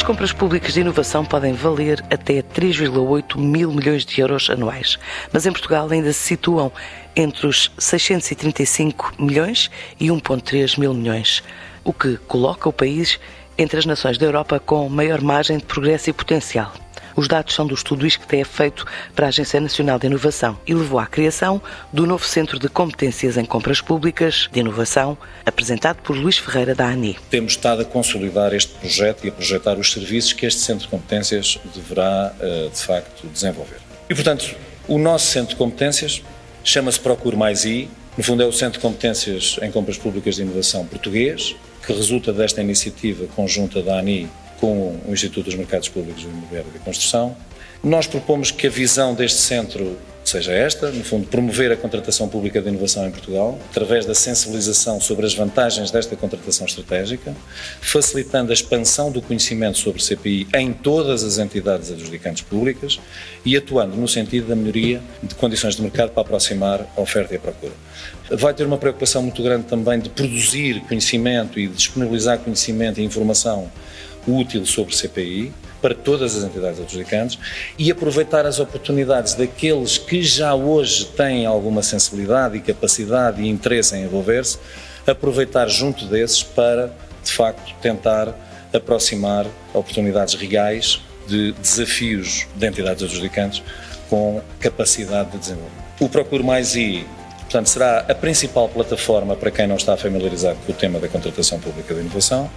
As compras públicas de inovação podem valer até 3,8 mil milhões de euros anuais, mas em Portugal ainda se situam entre os 635 milhões e 1,3 mil milhões, o que coloca o país entre as nações da Europa com maior margem de progresso e potencial. Os dados são do estudo ISCTE feito para a Agência Nacional de Inovação e levou à criação do novo Centro de Competências em Compras Públicas de Inovação, apresentado por Luís Ferreira da ANI. Temos estado a consolidar este projeto e a projetar os serviços que este Centro de Competências deverá, eh, de facto, desenvolver. E, portanto, o nosso Centro de Competências chama-se Procure Mais I, no fundo é o Centro de Competências em Compras Públicas de Inovação português, que resulta desta iniciativa conjunta da ANI com o Instituto dos Mercados Públicos do Imobiliário e Construção. Nós propomos que a visão deste centro seja esta, no fundo, promover a contratação pública de inovação em Portugal, através da sensibilização sobre as vantagens desta contratação estratégica, facilitando a expansão do conhecimento sobre CPI em todas as entidades adjudicantes públicas e atuando no sentido da melhoria de condições de mercado para aproximar a oferta e a procura. Vai ter uma preocupação muito grande também de produzir conhecimento e disponibilizar conhecimento e informação útil sobre CPI para todas as entidades adjudicantes e aproveitar as oportunidades daqueles que já hoje têm alguma sensibilidade e capacidade e interesse em envolver-se, aproveitar junto desses para, de facto, tentar aproximar oportunidades reais de desafios de entidades adjudicantes com capacidade de desenvolvimento. O Procure Mais I Portanto, será a principal plataforma para quem não está familiarizado com o tema da contratação pública de inovação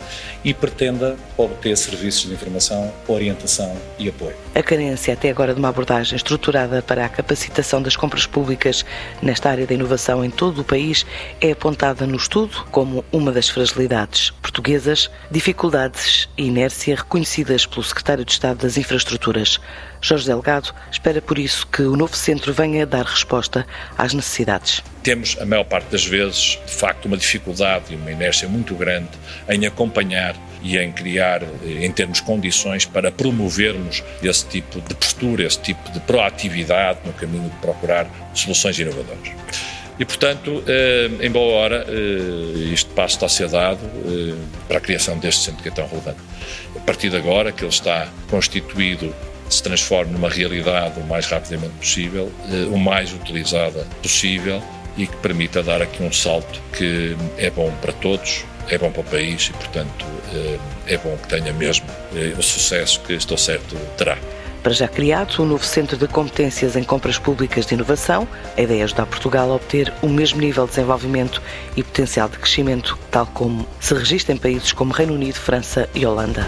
e pretenda obter serviços de informação, orientação e apoio. A carência até agora de uma abordagem estruturada para a capacitação das compras públicas nesta área da inovação em todo o país é apontada no estudo como uma das fragilidades portuguesas, dificuldades e inércia reconhecidas pelo Secretário de Estado das Infraestruturas. Jorge Delgado espera por isso que o novo centro venha dar resposta às necessidades. Temos, a maior parte das vezes, de facto, uma dificuldade e uma inércia muito grande em acompanhar e em criar, em termos condições para promovermos esse tipo de postura, esse tipo de proatividade no caminho de procurar soluções inovadoras. E, portanto, eh, em boa hora, eh, este passo está a ser dado eh, para a criação deste centro que é tão relevante. A partir de agora, que ele está constituído se transforme numa realidade o mais rapidamente possível, eh, o mais utilizada possível e que permita dar aqui um salto que é bom para todos, é bom para o país e, portanto, eh, é bom que tenha mesmo eh, o sucesso que estou certo terá. Para já criado um novo Centro de Competências em Compras Públicas de Inovação, a ideia é ajudar Portugal a obter o mesmo nível de desenvolvimento e potencial de crescimento, tal como se registra em países como Reino Unido, França e Holanda.